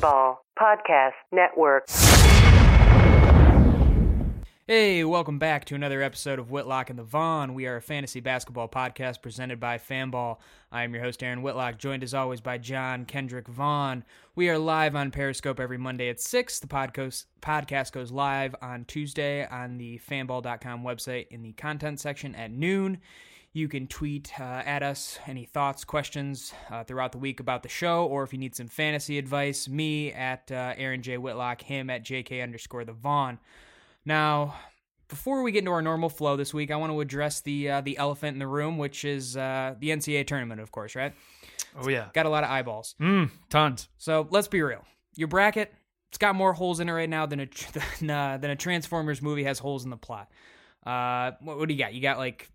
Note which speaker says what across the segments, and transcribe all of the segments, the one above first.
Speaker 1: Podcast Network.
Speaker 2: Hey, welcome back to another episode of Whitlock and the Vaughn. We are a fantasy basketball podcast presented by Fanball. I am your host, Aaron Whitlock, joined as always by John Kendrick Vaughn. We are live on Periscope every Monday at 6. The podcast, podcast goes live on Tuesday on the fanball.com website in the content section at noon. You can tweet uh, at us any thoughts, questions uh, throughout the week about the show, or if you need some fantasy advice, me at uh, Aaron J. Whitlock, him at JK underscore the Vaughn. Now, before we get into our normal flow this week, I want to address the uh, the elephant in the room, which is uh, the NCAA tournament, of course, right?
Speaker 3: Oh yeah,
Speaker 2: Got a lot of eyeballs.
Speaker 3: mm, tons.
Speaker 2: So let's be real. Your bracket, it's got more holes in it right now than a than, uh, than a Transformers movie has holes in the plot. Uh, what, what do you got? You got like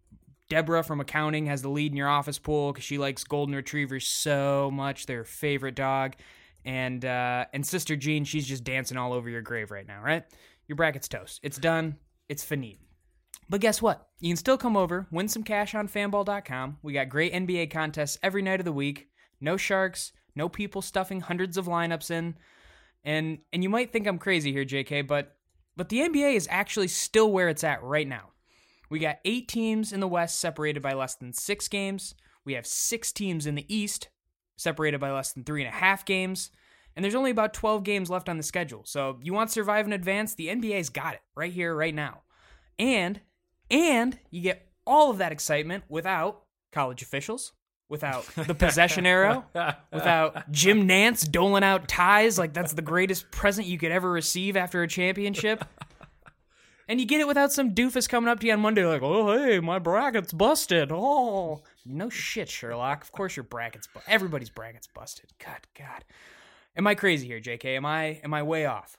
Speaker 2: Deborah from accounting has the lead in your office pool because she likes golden retrievers so much, their favorite dog. And uh, and Sister Jean, she's just dancing all over your grave right now, right? Your bracket's toast. It's done. It's finite. But guess what? You can still come over, win some cash on fanball.com. We got great NBA contests every night of the week. No sharks, no people stuffing hundreds of lineups in. And and you might think I'm crazy here, JK, but but the NBA is actually still where it's at right now. We got eight teams in the West separated by less than six games. We have six teams in the East separated by less than three and a half games. And there's only about 12 games left on the schedule. So you want to survive in advance? The NBA's got it right here, right now. And and you get all of that excitement without college officials, without the possession arrow, without Jim Nantz doling out ties like that's the greatest present you could ever receive after a championship. And you get it without some doofus coming up to you on Monday like, "Oh, hey, my bracket's busted." Oh, no shit, Sherlock. Of course your bracket's bu- everybody's bracket's busted. God, God. Am I crazy here, JK? Am I am I way off?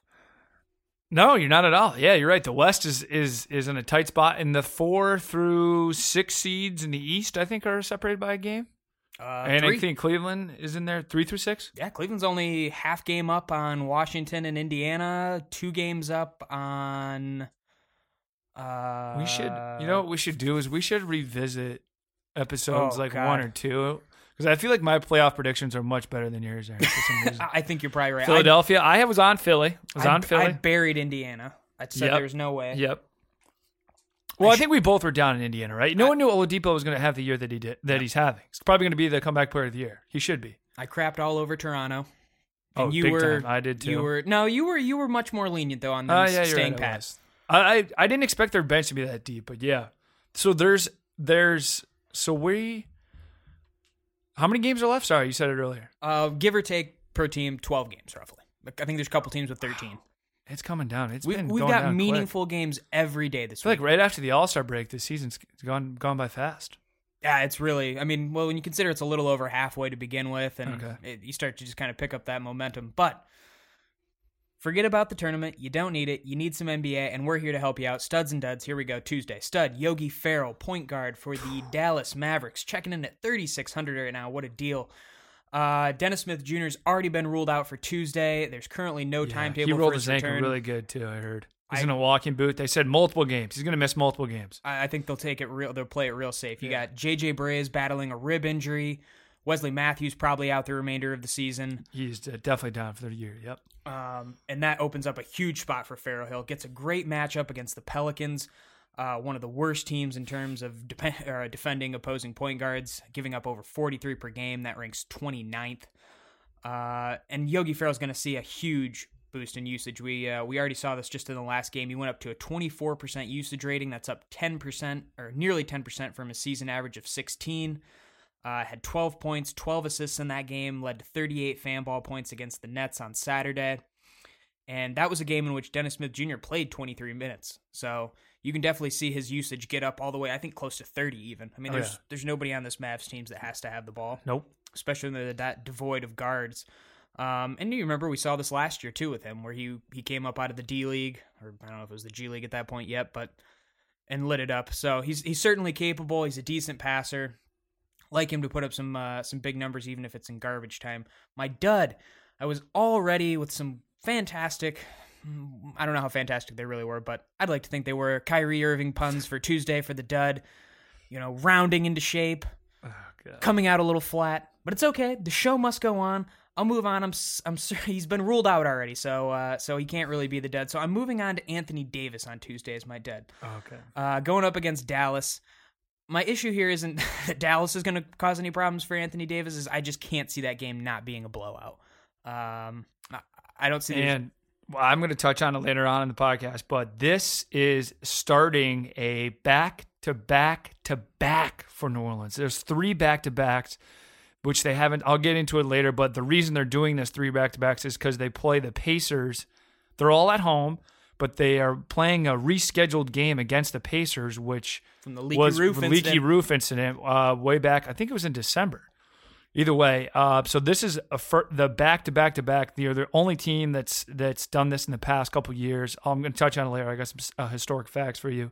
Speaker 3: No, you're not at all. Yeah, you're right. The West is is is in a tight spot, and the four through six seeds in the East, I think, are separated by a game.
Speaker 2: Uh,
Speaker 3: and
Speaker 2: three.
Speaker 3: I think Cleveland is in there, three through six.
Speaker 2: Yeah, Cleveland's only half game up on Washington and Indiana, two games up on. Uh,
Speaker 3: We should, you know, what we should do is we should revisit episodes
Speaker 2: Oh,
Speaker 3: like
Speaker 2: God.
Speaker 3: one or two because I feel like my playoff predictions are much better than yours. Aaron, for some reason.
Speaker 2: I I think you're probably right.
Speaker 3: Philadelphia, I, was on Philly. Was
Speaker 2: I,
Speaker 3: on Philly.
Speaker 2: I buried Indiana. I said
Speaker 3: Yep.
Speaker 2: there's no way.
Speaker 3: Yep. Well, I think we both were down in Indiana, right? No one knew Oladipo was going to have the year that he did, that he's having. He's probably going to be the comeback player of the year. He should be.
Speaker 2: I crapped all over Toronto.
Speaker 3: Oh,
Speaker 2: you
Speaker 3: big
Speaker 2: were
Speaker 3: time. I did too.
Speaker 2: You were no, you were you were much more lenient though on them
Speaker 3: Oh, yeah,
Speaker 2: staying
Speaker 3: right, I was. I, I didn't expect their bench to be that deep, but yeah. So there's there's so we. How many games are left? Sorry, you said it earlier.
Speaker 2: Uh, give or take per team, twelve games roughly. Like, I think there's a couple teams with thirteen.
Speaker 3: It's coming down. It's
Speaker 2: We,
Speaker 3: been
Speaker 2: we've
Speaker 3: going
Speaker 2: got
Speaker 3: down quick.
Speaker 2: meaningful games every day this
Speaker 3: I feel
Speaker 2: week.
Speaker 3: like right after the All Star break, this season's gone gone by fast.
Speaker 2: Yeah, it's really. I mean, well, when you consider it's a little over halfway to begin with, and
Speaker 3: Okay.
Speaker 2: it, you start to just kind of pick up that momentum. But forget about the tournament. You don't need it. You need some NBA, and we're here to help you out. Studs and duds. Here we go. Tuesday. Stud Yogi Ferrell, point guard for the Dallas Mavericks, checking in at 3,600 right now. What a deal. Uh, Dennis Smith Jr. has already been ruled out for Tuesday. There's currently no
Speaker 3: Yeah,
Speaker 2: timetable
Speaker 3: He rolled
Speaker 2: for his
Speaker 3: his ankle
Speaker 2: return.
Speaker 3: really good too. I heard. He's
Speaker 2: I-
Speaker 3: in a walking boot. They said multiple games. He's going to miss multiple games.
Speaker 2: I I think they'll take it real. They'll play it real safe. You
Speaker 3: Yeah.
Speaker 2: got JJ Barea battling a rib injury. Wesley Matthews probably out the remainder of the season,
Speaker 3: He's definitely down for the year. Yep.
Speaker 2: um, and that opens up a huge spot for Ferrell Hill. Gets a great matchup against the Pelicans, uh, one of the worst teams in terms of dep- uh, defending opposing point guards, giving up over 43 per game. That ranks 29th. Uh, and Yogi Ferrell's going to see a huge boost in usage. We uh, we already saw this just in the last game. He went up to a 24% usage rating. That's up 10% or nearly 10% from his season average of 16. Uh, had 12 points, 12 assists in that game, led to 38 fan ball points against the Nets on Saturday. And that was a game in which Dennis Smith Jr. played 23 minutes. So you can definitely see his usage get up all the way, I think close to 30 even. I mean,
Speaker 3: Oh,
Speaker 2: there's
Speaker 3: yeah.
Speaker 2: there's nobody on this Mavs teams that has to have the ball
Speaker 3: Nope.
Speaker 2: especially when they're that devoid of guards. Um, and you remember we saw this last year too with him, where he he came up out of the D League, or I don't know if it was the G League at that point yet, but and lit it up. So he's he's certainly capable. He's a decent passer. Like him to put up some uh, some big numbers, even if it's in garbage time. My dud, I was all ready with some fantastic. I don't know how fantastic they really were, but I'd like to think they were Kyrie Irving puns for Tuesday for the dud. You know, rounding into shape
Speaker 3: Oh, God.
Speaker 2: coming out a little flat. but it's okay. The show must go on. I'll move on. I'm I'm he's been ruled out already, so uh, so he can't really be the dud. So I'm moving on to Anthony Davis on Tuesday as my dead.
Speaker 3: Okay.
Speaker 2: Uh, going up against Dallas. My issue here isn't that Dallas is going to cause any problems for Anthony Davis. Is I just can't see that game not being a blowout. Um, I- don't see.
Speaker 3: And well, I'm going to touch on it later on in the podcast, but this is starting a back to back to back for New Orleans. There's three back to backs, which they haven't. I'll get into it later, but the reason they're doing this three back to backs is because they play the Pacers. They're all at home, but they are playing a rescheduled game against the Pacers, which
Speaker 2: from the leaky
Speaker 3: was
Speaker 2: roof
Speaker 3: leaky
Speaker 2: incident.
Speaker 3: roof incident uh, way back. I think it was in December. Either way, uh, so this is a fir- the back to back to back. They're the only team that's that's done this in the past couple years. I'm going to touch on it later. I got some uh, historic facts for you.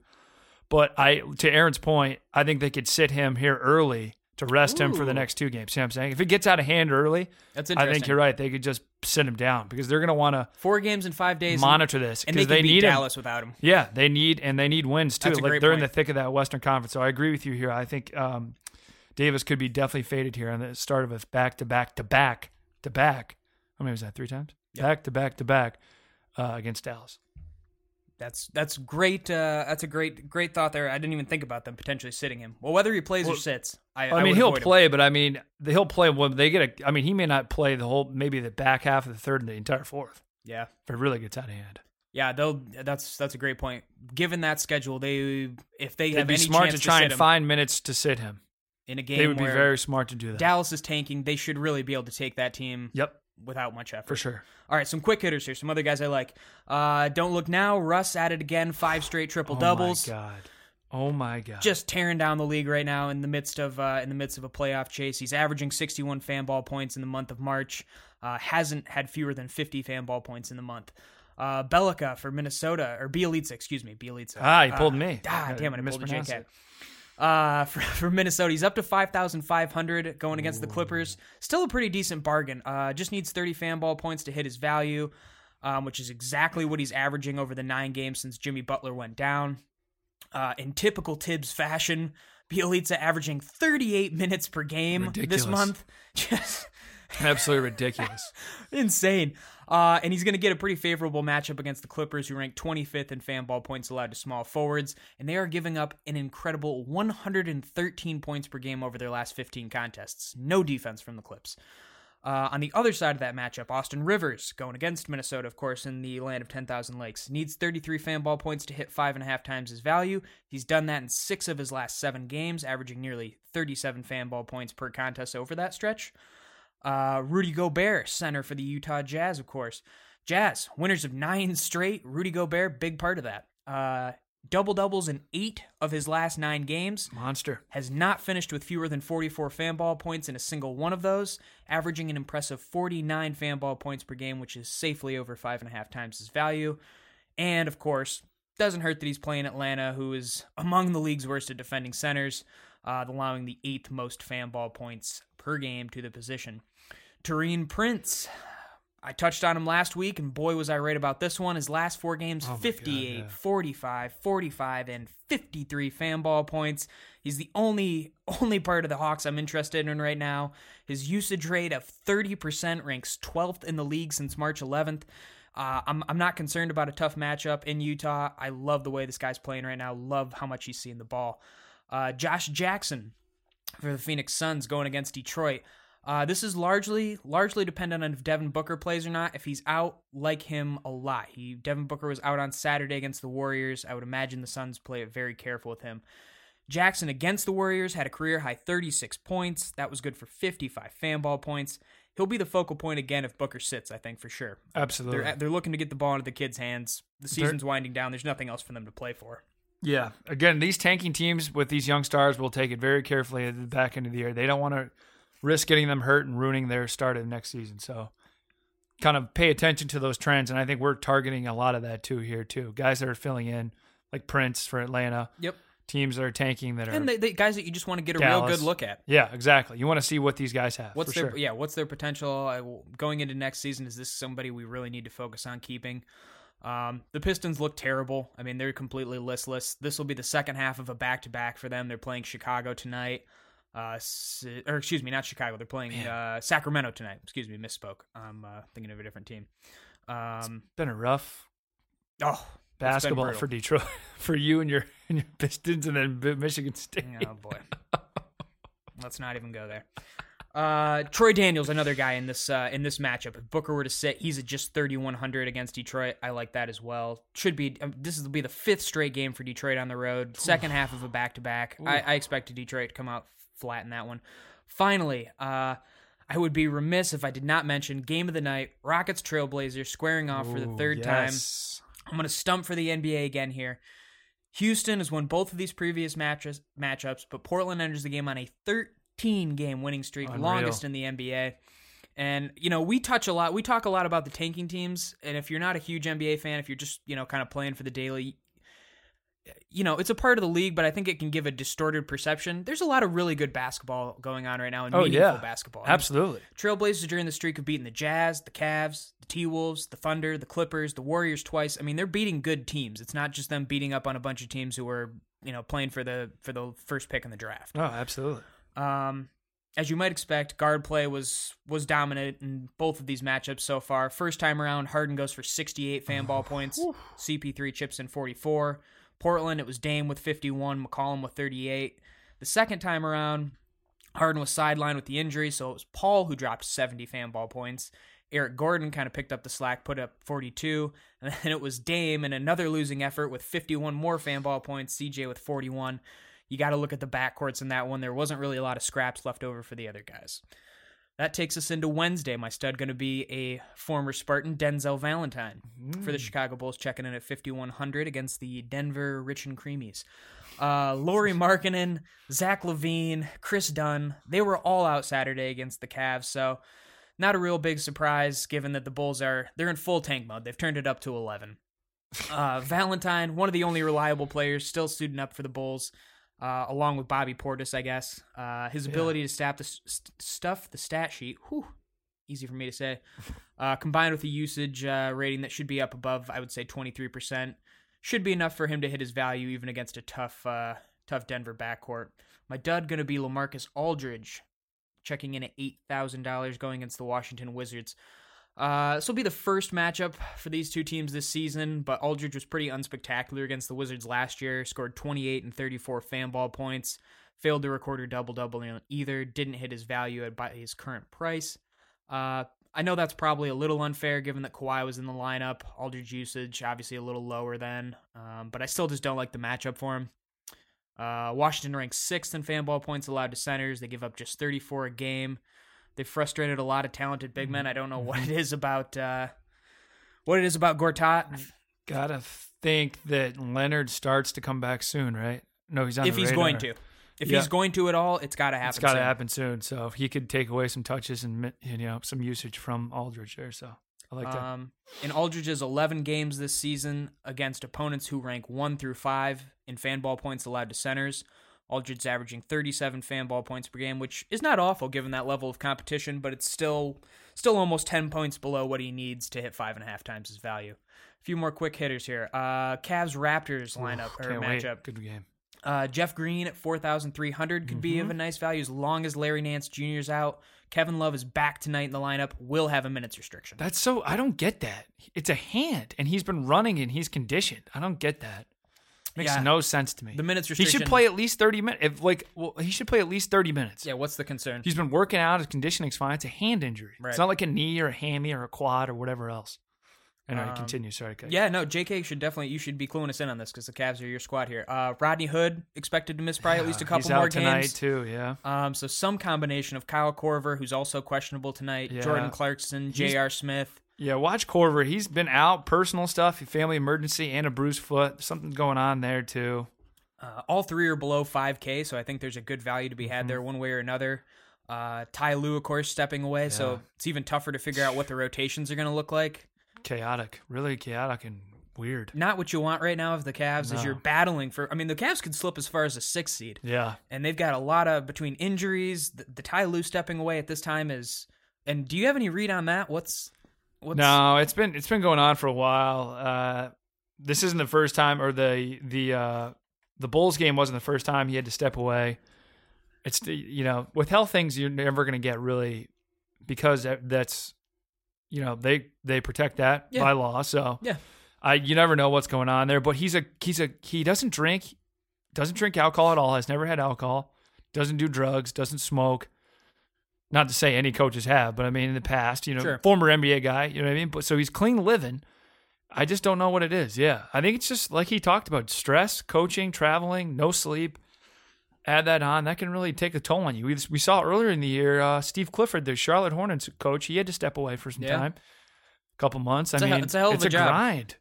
Speaker 3: But I, to Aaron's point, I think they could sit him here early to rest him for the next two games. You know what I'm saying? If it gets out of hand early,
Speaker 2: That's interesting.
Speaker 3: I think you're right. They could just sit him down because they're going to want to
Speaker 2: Four games in five days.
Speaker 3: monitor this
Speaker 2: and they
Speaker 3: because they,
Speaker 2: beat
Speaker 3: need him.
Speaker 2: Dallas without him.
Speaker 3: Yeah, they need and they need wins too. Like they're in the thick of that Western Conference. So I agree with you here. I think um, Davis could be definitely faded here on the start of a back to back to back to back. How many was that? Three times? Back to back to back uh, against Dallas.
Speaker 2: That's that's great. Uh, that's a great great thought there. I didn't even think about them potentially sitting him. Well, whether he plays or sits, I,
Speaker 3: I,
Speaker 2: I
Speaker 3: mean, he'll
Speaker 2: avoid him.
Speaker 3: play, but I mean, he'll play when they get a. I mean, he may not play the whole, maybe the back half of the third and the entire fourth
Speaker 2: Yeah,
Speaker 3: if it really gets out of hand.
Speaker 2: yeah. They'll. That's that's a great point. Given that schedule, they if they
Speaker 3: They'd
Speaker 2: have
Speaker 3: be
Speaker 2: any
Speaker 3: smart
Speaker 2: chance
Speaker 3: to try
Speaker 2: sit
Speaker 3: and
Speaker 2: him
Speaker 3: find minutes to sit him.
Speaker 2: in a game,
Speaker 3: They would be very smart to do that.
Speaker 2: Dallas is tanking, they should really be able to take that team
Speaker 3: yep,
Speaker 2: without much effort.
Speaker 3: for sure.
Speaker 2: All right, some quick hitters here. Some other guys I like. Uh, don't look now. Russ at it again. Five straight triple
Speaker 3: Oh
Speaker 2: doubles.
Speaker 3: my god. Oh my god.
Speaker 2: just tearing down the league right now in the midst of uh, in the midst of a playoff chase. He's averaging 61 fan ball points in the month of March. Uh, hasn't had fewer than 50 fan ball points in the month. Uh, Belica for Minnesota or Bjelica, excuse me, Bjelica.
Speaker 3: Ah, you pulled
Speaker 2: Uh,
Speaker 3: me.
Speaker 2: Ah, damn it, I pulled a
Speaker 3: mispronounced
Speaker 2: JK.
Speaker 3: it.
Speaker 2: Uh, for, for Minnesota, he's up to 5,500 going against the Clippers. Still a pretty decent bargain. Uh, just needs 30 fan ball points to hit his value, um, which is exactly what he's averaging over the nine games since Jimmy Butler went down. Uh, in typical Thibs fashion, Bjelica averaging 38 minutes per game this month. Just
Speaker 3: Absolutely ridiculous.
Speaker 2: insane. Uh, and he's going to get a pretty favorable matchup against the Clippers, who rank 25th in fan ball points allowed to small forwards, and they are giving up an incredible 113 points per game over their last 15 contests. No defense from the Clips. Uh, on the other side of that matchup, Austin Rivers going against Minnesota, of course, in the land of 10,000 lakes, needs 33 fan ball points to hit five and a half times his value. He's done that in six of his last seven games, averaging nearly 37 fan ball points per contest over that stretch. Uh, Rudy Gobert, center for the Utah Jazz, of course. Jazz, winners of nine straight. Rudy Gobert, big part of that. Uh, double doubles in eight of his last nine games.
Speaker 3: Monster.
Speaker 2: Has not finished with fewer than 44 fan ball points in a single one of those, averaging an impressive 49 fan ball points per game, which is safely over five and a half times his value. And of course, doesn't hurt that he's playing Atlanta, who is among the league's worst at defending centers, uh, allowing the eighth most fan ball points per game to the position. Taurean Prince. I touched on him last week, and boy, was I right about this one. His last four games
Speaker 3: Oh my God,
Speaker 2: 58,
Speaker 3: yeah.
Speaker 2: 45, 45, and 53 fan ball points. He's the only only part of the Hawks I'm interested in right now. His usage rate of 30% ranks 12th in the league since March 11th. Uh, I'm, I'm not concerned about a tough matchup in Utah. I love the way this guy's playing right now. Love how much he's seeing the ball. Uh, Josh Jackson for the Phoenix Suns going against Detroit. Uh, this is largely largely dependent on if Devin Booker plays or not. If he's out, like him a lot. He Devin Booker was out on Saturday against the Warriors. I would imagine the Suns play it very careful with him. Jackson against the Warriors had a career high 36 points. That was good for 55 fan ball points. He'll be the focal point again if Booker sits, I think for sure.
Speaker 3: Absolutely.
Speaker 2: They're they're looking to get the ball into the kids' hands. The season's winding down. There's nothing else for them to play for.
Speaker 3: Yeah. Again, these tanking teams with these young stars will take it very carefully at the back end of the year. They don't want to risk getting them hurt and ruining their start of the next season. So kind of pay attention to those trends. And I think we're targeting a lot of that too here too. Guys that are filling in, like Prince for Atlanta.
Speaker 2: Yep.
Speaker 3: Teams that are tanking that are
Speaker 2: And the, the guys that you just want to get a real good look at.
Speaker 3: Yeah, exactly. You want to see what these guys have.
Speaker 2: What's
Speaker 3: for
Speaker 2: their
Speaker 3: sure.
Speaker 2: yeah? What's their potential uh, going into next season? Is this somebody we really need to focus on keeping? Um, the Pistons look terrible. I mean, they're completely listless. This will be the second half of a back to back for them. They're playing Chicago tonight. Uh, or excuse me, not Chicago. They're playing uh, Sacramento tonight. Excuse me, misspoke. I'm uh, thinking of a different team. Um,
Speaker 3: Been a rough
Speaker 2: oh,
Speaker 3: basketball for Detroit for you and your and your Pistons and then Michigan State.
Speaker 2: oh boy. Let's not even go there. Uh, Troy Daniels, another guy in this uh, in this matchup. If Booker were to sit, he's at just 3100 against Detroit. I like that as well. Should be um, this will be the fifth straight game for Detroit on the road. Second half of a back to back. I expect Detroit to come out flat in that one. Finally, uh, I would be remiss if I did not mention game of the night: Rockets Trailblazers squaring off for the
Speaker 3: Ooh,
Speaker 2: third time. I'm going to stump for the NBA again here. Houston has won both of these previous matches matchups, but Portland enters the game on a 13 game winning streak,
Speaker 3: Unreal.
Speaker 2: longest in the NBA. And you know, we touch a lot. We talk a lot about the tanking teams, and if you're not a huge NBA fan, if you're just you know kind of playing for the daily, you know, it's a part of the league, but I think it can give a distorted perception. There's a lot of really good basketball going on right now, and
Speaker 3: Oh
Speaker 2: meaningful
Speaker 3: yeah,
Speaker 2: basketball. I mean,
Speaker 3: absolutely.
Speaker 2: Trailblazers during the streak of beating the Jazz, the Cavs, the T Wolves, the Thunder, the Clippers, the Warriors twice. I mean, they're beating good teams. It's not just them beating up on a bunch of teams who are, you know, playing for the for the first pick in the draft.
Speaker 3: Oh, absolutely.
Speaker 2: Um, as you might expect, guard play was was dominant in both of these matchups so far. First time around, Harden goes for 68 fan ball points. CP3 chips in 44. Portland, it was Dame with 51, McCollum with 38. The second time around, Harden was sidelined with the injury, so it was Paul who dropped 70 fan ball points. Eric Gordon kind of picked up the slack, put up 42, and then it was Dame in another losing effort with 51 more fan ball points. CJ with 41. You got to look at the backcourts in that one. There wasn't really a lot of scraps left over for the other guys. That takes us into Wednesday. My stud going to be a former Spartan, Denzel Valentine, for the Chicago Bulls, checking in at 5,100 against the Denver Rich and Creamies. Uh, Lauri Markkanen, Zach LaVine, Kris Dunn, they were all out Saturday against the Cavs, so not a real big surprise given that the Bulls are they're in full tank mode. They've turned it up to 11. Uh, Valentine, one of the only reliable players, still suiting up for the Bulls, uh, along with Bobby Portis, I guess. Uh, his ability to stat the, st- stuff the stat sheet, whew, easy for me to say, uh, combined with a usage uh, rating that should be up above, I would say, 23%, should be enough for him to hit his value even against a tough, uh, tough Denver backcourt. My dud going to be Lamarcus Aldridge, checking in at $8,000 going against the Washington Wizards. Uh, this will be the first matchup for these two teams this season, but Aldridge was pretty unspectacular against the Wizards last year. Scored 28 and 34 fan ball points. Failed to record a double double either. Didn't hit his value at his current price. Uh, I know that's probably a little unfair given that Kawhi was in the lineup. Aldridge usage obviously a little lower then, um, but I still just don't like the matchup for him. Uh, Washington ranks sixth in fan ball points allowed to centers. They give up just 34 a game. They've frustrated a lot of talented big men. I don't know what it is about uh, what it is about Gortat.
Speaker 3: Gotta think that Leonard starts to come back soon, right? No, he's on
Speaker 2: If he's going to, if
Speaker 3: Yeah.
Speaker 2: he's going to at all, it's got to happen.
Speaker 3: It's got to happen soon. So he could take away some touches and you know some usage from Aldridge there, so I like that.
Speaker 2: Um, in Aldridge's 11 games this season against opponents who rank 1 through 5 in fan ball points allowed to centers, Aldridge's averaging 37 fan ball points per game, which is not awful given that level of competition, but it's still still almost 10 points below what he needs to hit five and a half times his value. A few more quick hitters here. Uh, Cavs Raptors lineup or
Speaker 3: Can't wait.
Speaker 2: matchup.
Speaker 3: Good game.
Speaker 2: Uh, Jeff Green at 4,300 could be of a nice value as long as Larry Nance Jr. is out. Kevin Love is back tonight in the lineup, will have a minutes restriction.
Speaker 3: That's so I don't get that. It's a hand, and he's been running and he's conditioned. I don't get that. Makes
Speaker 2: Yeah.
Speaker 3: no sense to me.
Speaker 2: The minutes restriction.
Speaker 3: he should play at least thirty minutes. If like, well, he should play at least thirty minutes.
Speaker 2: Yeah, what's the concern?
Speaker 3: He's been working out. His conditioning's fine. It's a hand injury.
Speaker 2: Right.
Speaker 3: It's not like a knee or a hammy or a quad or whatever else. And I
Speaker 2: Um,
Speaker 3: continue. Sorry.
Speaker 2: Yeah, no, JK should definitely you should be cluing us in on this because the Cavs are your squad here. Uh, Rodney Hood expected to miss probably at least a couple
Speaker 3: he's
Speaker 2: more games.
Speaker 3: too. Yeah.
Speaker 2: Um, so some combination of Kyle Korver, who's also questionable tonight,
Speaker 3: Yeah.
Speaker 2: Jordan Clarkson, J.R. Smith.
Speaker 3: Yeah, watch Korver. He's been out, personal stuff, family emergency, and a bruised foot. Something's going on there too.
Speaker 2: Uh, all three are below 5K, so I think there's a good value to be had there one way or another. Uh, Ty Lue, of course, stepping away,
Speaker 3: Yeah.
Speaker 2: so it's even tougher to figure out what the rotations are going to look like.
Speaker 3: Chaotic, really chaotic and weird.
Speaker 2: Not what you want right now of the Cavs
Speaker 3: No.
Speaker 2: is you're battling for. I mean, the Cavs could slip as far as a six seed.
Speaker 3: Yeah,
Speaker 2: and they've got a lot of between injuries. The, the Ty Lue stepping away at this time is. And do you have any read on that? What's what's
Speaker 3: no, it's been it's been going on for a while. Uh, this isn't the first time, or the the uh, the Bulls game wasn't the first time he had to step away. It's the- you know with health things you're never going to get really because that's you know they they protect that
Speaker 2: Yeah.
Speaker 3: by law. So
Speaker 2: Yeah.
Speaker 3: I you never know what's going on there. But he's a he's a he doesn't drink, doesn't drink alcohol at all. Has never had alcohol. Doesn't do drugs. Doesn't smoke. Not to say any coaches have, but I mean in the past, you know,
Speaker 2: Sure.
Speaker 3: former NBA guy. You know what I mean? But so he's clean living. I just don't know what it is. Yeah, I think it's just like he talked about stress, coaching, traveling, no sleep. Add that on, that can really take a toll on you. We, we saw earlier in the year, uh, Steve Clifford, the Charlotte Hornets coach, he had to step away for some
Speaker 2: Yeah.
Speaker 3: time, a couple months.
Speaker 2: It's
Speaker 3: I
Speaker 2: a
Speaker 3: mean,
Speaker 2: it's a hell of a job.
Speaker 3: grind.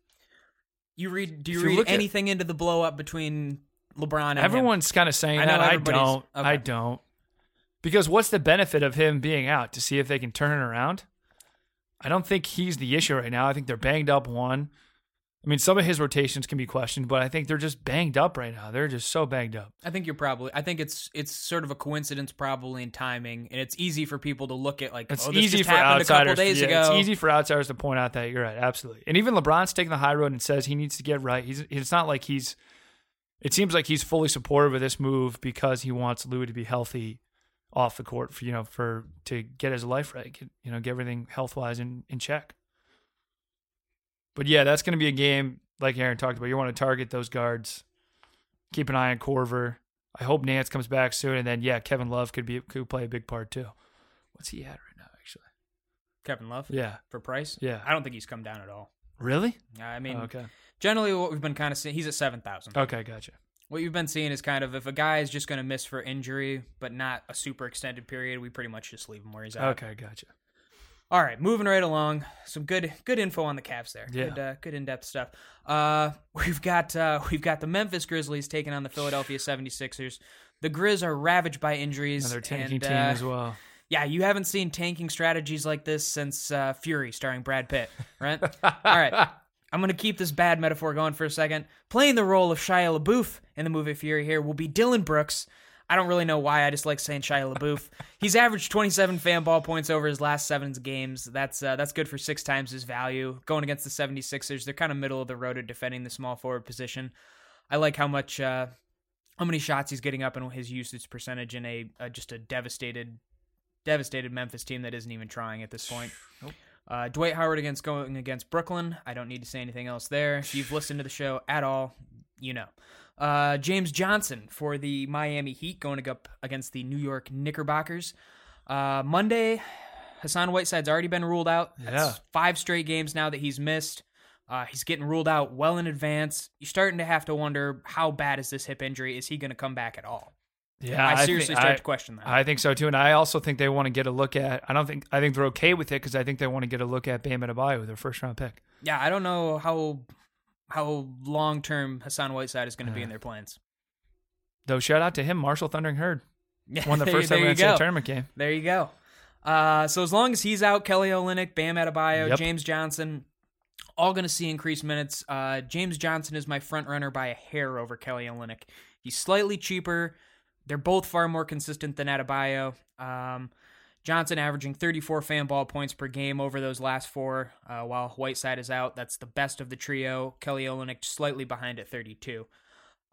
Speaker 2: You read? Do you
Speaker 3: you
Speaker 2: read
Speaker 3: look at-
Speaker 2: anything into the blow up between LeBron and?
Speaker 3: Everyone's kind of saying
Speaker 2: I
Speaker 3: that. I don't. I don't. Because what's the benefit of him being out to see if they can turn it around? I don't think he's the issue right now. I think they're banged up. One, I mean, some of his rotations can be questioned, but I think they're just banged up right now. They're just so banged up.
Speaker 2: I think you're probably. I think it's it's sort of a coincidence, probably in timing, and it's easy for people to look at like.
Speaker 3: It's
Speaker 2: oh, this
Speaker 3: easy
Speaker 2: just
Speaker 3: for
Speaker 2: happened
Speaker 3: outsiders.
Speaker 2: a couple days
Speaker 3: yeah,
Speaker 2: ago.
Speaker 3: It's easy for outsiders to point out that you're right, absolutely. And even LeBron's taking the high road and says he needs to get right. He's it's not like he's. It seems like he's fully supportive of this move because he wants Lue to be healthy off the court for you know for to get his life right, get, you know, get everything health wise in in check. But yeah, that's going to be a game like Aaron talked about. You want to target those guards. Keep an eye on Korver. I hope Nance comes back soon, and then yeah, Kevin Love could be could play a big part too. What's he at right now? Actually,
Speaker 2: Kevin Love
Speaker 3: yeah,
Speaker 2: for price.
Speaker 3: yeah.
Speaker 2: I don't think he's come down at all.
Speaker 3: Really?
Speaker 2: Yeah, I mean,
Speaker 3: okay.
Speaker 2: generally what we've been kind of seeing, he's at seven thousand.
Speaker 3: Okay, gotcha.
Speaker 2: What you've been seeing is kind of if a guy is just going to miss for injury, but not a super extended period, we pretty much just leave him where he's at.
Speaker 3: Okay, gotcha.
Speaker 2: All right, moving right along. Some good good info on the Cavs there.
Speaker 3: Yeah.
Speaker 2: Good uh, good in-depth stuff. Uh we've got uh we've got the Memphis Grizzlies taking on the Philadelphia 76ers. The Grizz are ravaged by injuries.
Speaker 3: Another tanking
Speaker 2: and,
Speaker 3: team
Speaker 2: uh,
Speaker 3: as well.
Speaker 2: Yeah, you haven't seen tanking strategies like this since uh, Fury starring Brad Pitt, right? All right. I'm going to keep this bad metaphor going for a second. Playing the role of Shia LaBeouf in the movie Fury here will be Dillon Brooks. I don't really know why. I just like saying Shia LaBeouf. He's averaged 27 fan ball points over his last seven games. That's uh, that's good for six times his value. Going against the 76ers, they're kind of middle of the road at defending the small forward position. I like how much uh, how many shots he's getting up and his usage percentage in a, a just a devastated devastated Memphis team that isn't even trying at this point. Uh, Dwight Howard against going against Brooklyn. I don't need to say anything else there. If you've listened to the show at all, you know. Uh, James Johnson for the Miami Heat going up against the New York Knickerbockers. Uh, Monday, Hassan Whiteside's already been ruled out. That's
Speaker 3: Yeah.
Speaker 2: five straight games now that he's missed. Uh, he's getting ruled out well in advance. You're starting to have to wonder how bad is this hip injury? Is he going to come back at all?
Speaker 3: Yeah,
Speaker 2: I
Speaker 3: thi-
Speaker 2: seriously start
Speaker 3: I-
Speaker 2: to question that.
Speaker 3: I think so too, and I also think they want to get a look at. I don't think I think they're okay with it because I think they want to get a look at Bam Adebayo, their first round pick.
Speaker 2: yeah, I don't know how how long term Hassan Whiteside is going to be in their plans.
Speaker 3: Though shout out to him, Marshall Thundering Herd
Speaker 2: Yeah,
Speaker 3: won the first
Speaker 2: there
Speaker 3: ever NCAA tournament game.
Speaker 2: There you go. Uh, so as long as he's out, Kelly Olynyk, Bam Adebayo,
Speaker 3: Yep.
Speaker 2: James Johnson, all going to see increased minutes. Uh, James Johnson is my front runner by a hair over Kelly Olynyk. He's slightly cheaper. They're both far more consistent than Adebayo. Um, Johnson averaging 34 fan ball points per game over those last four, uh, while Whiteside is out. That's the best of the trio. Kelly Olynyk slightly behind at 32.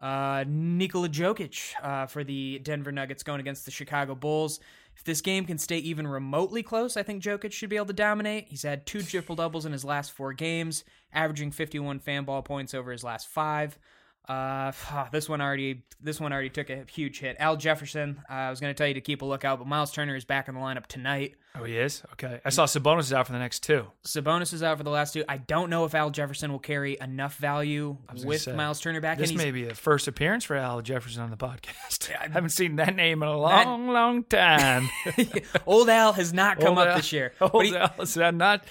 Speaker 2: Uh, Nikola Jokic uh, for the Denver Nuggets going against the Chicago Bulls. If this game can stay even remotely close, I think Jokic should be able to dominate. He's had two triple doubles in his last four games, averaging 51 fan ball points over his last five. Uh, this one already this one already took a huge hit. Al Jefferson, uh, I was going to tell you to keep a lookout, but Miles Turner is back in the lineup tonight.
Speaker 3: Oh, he is okay. I saw Sabonis is out for the next two.
Speaker 2: Sabonis is out for the last two. I don't know if Al Jefferson will carry enough value with
Speaker 3: say,
Speaker 2: Miles Turner back. In this
Speaker 3: may be a first appearance for Al Jefferson on the podcast.
Speaker 2: I
Speaker 3: haven't seen that name in a
Speaker 2: That-
Speaker 3: long, long time.
Speaker 2: Old Al has not come
Speaker 3: Old
Speaker 2: up
Speaker 3: Al-
Speaker 2: this year.
Speaker 3: Old
Speaker 2: But he-
Speaker 3: Al has not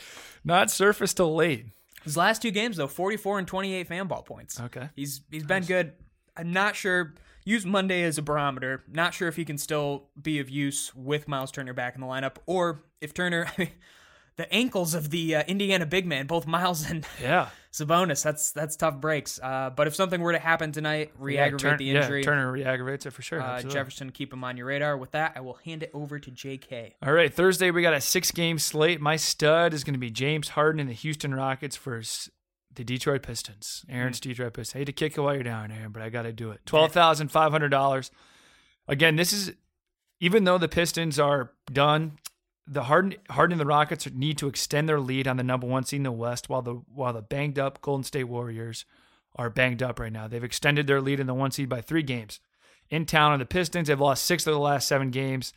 Speaker 3: not surfaced till late.
Speaker 2: His last two games though, 44 and 28 fan ball points.
Speaker 3: Okay.
Speaker 2: He's he's been good. I'm not sure. Use Monday as a barometer. Not sure if he can still be of use with Miles Turner back in the lineup, or if Turner, the ankles of the uh, Indiana big man, both Miles and
Speaker 3: Yeah.
Speaker 2: Sabonis. That's that's tough breaks. Uh, but if something were to happen tonight, re-aggravate
Speaker 3: Turn-
Speaker 2: the
Speaker 3: yeah,
Speaker 2: injury.
Speaker 3: Turner re-aggravates it for sure.
Speaker 2: uh. Jefferson, keep him on your radar. With that, I will hand it over to J.K.
Speaker 3: All right, Thursday we got a six-game slate. My stud is going to be James Harden and the Houston Rockets versus the Detroit Pistons. Aaron's
Speaker 2: Hmm.
Speaker 3: Detroit Pistons. I hate to kick it while you're down, Aaron, but I got to do it. Twelve thousand five hundred dollars. Again, this is even though the Pistons are done, the Harden, Harden and the Rockets need to extend their lead on the number one seed in the West, while the while the banged up Golden State Warriors are banged up right now. They've extended their lead in the one seed by three games. In town on the Pistons, they've lost six of the last seven games.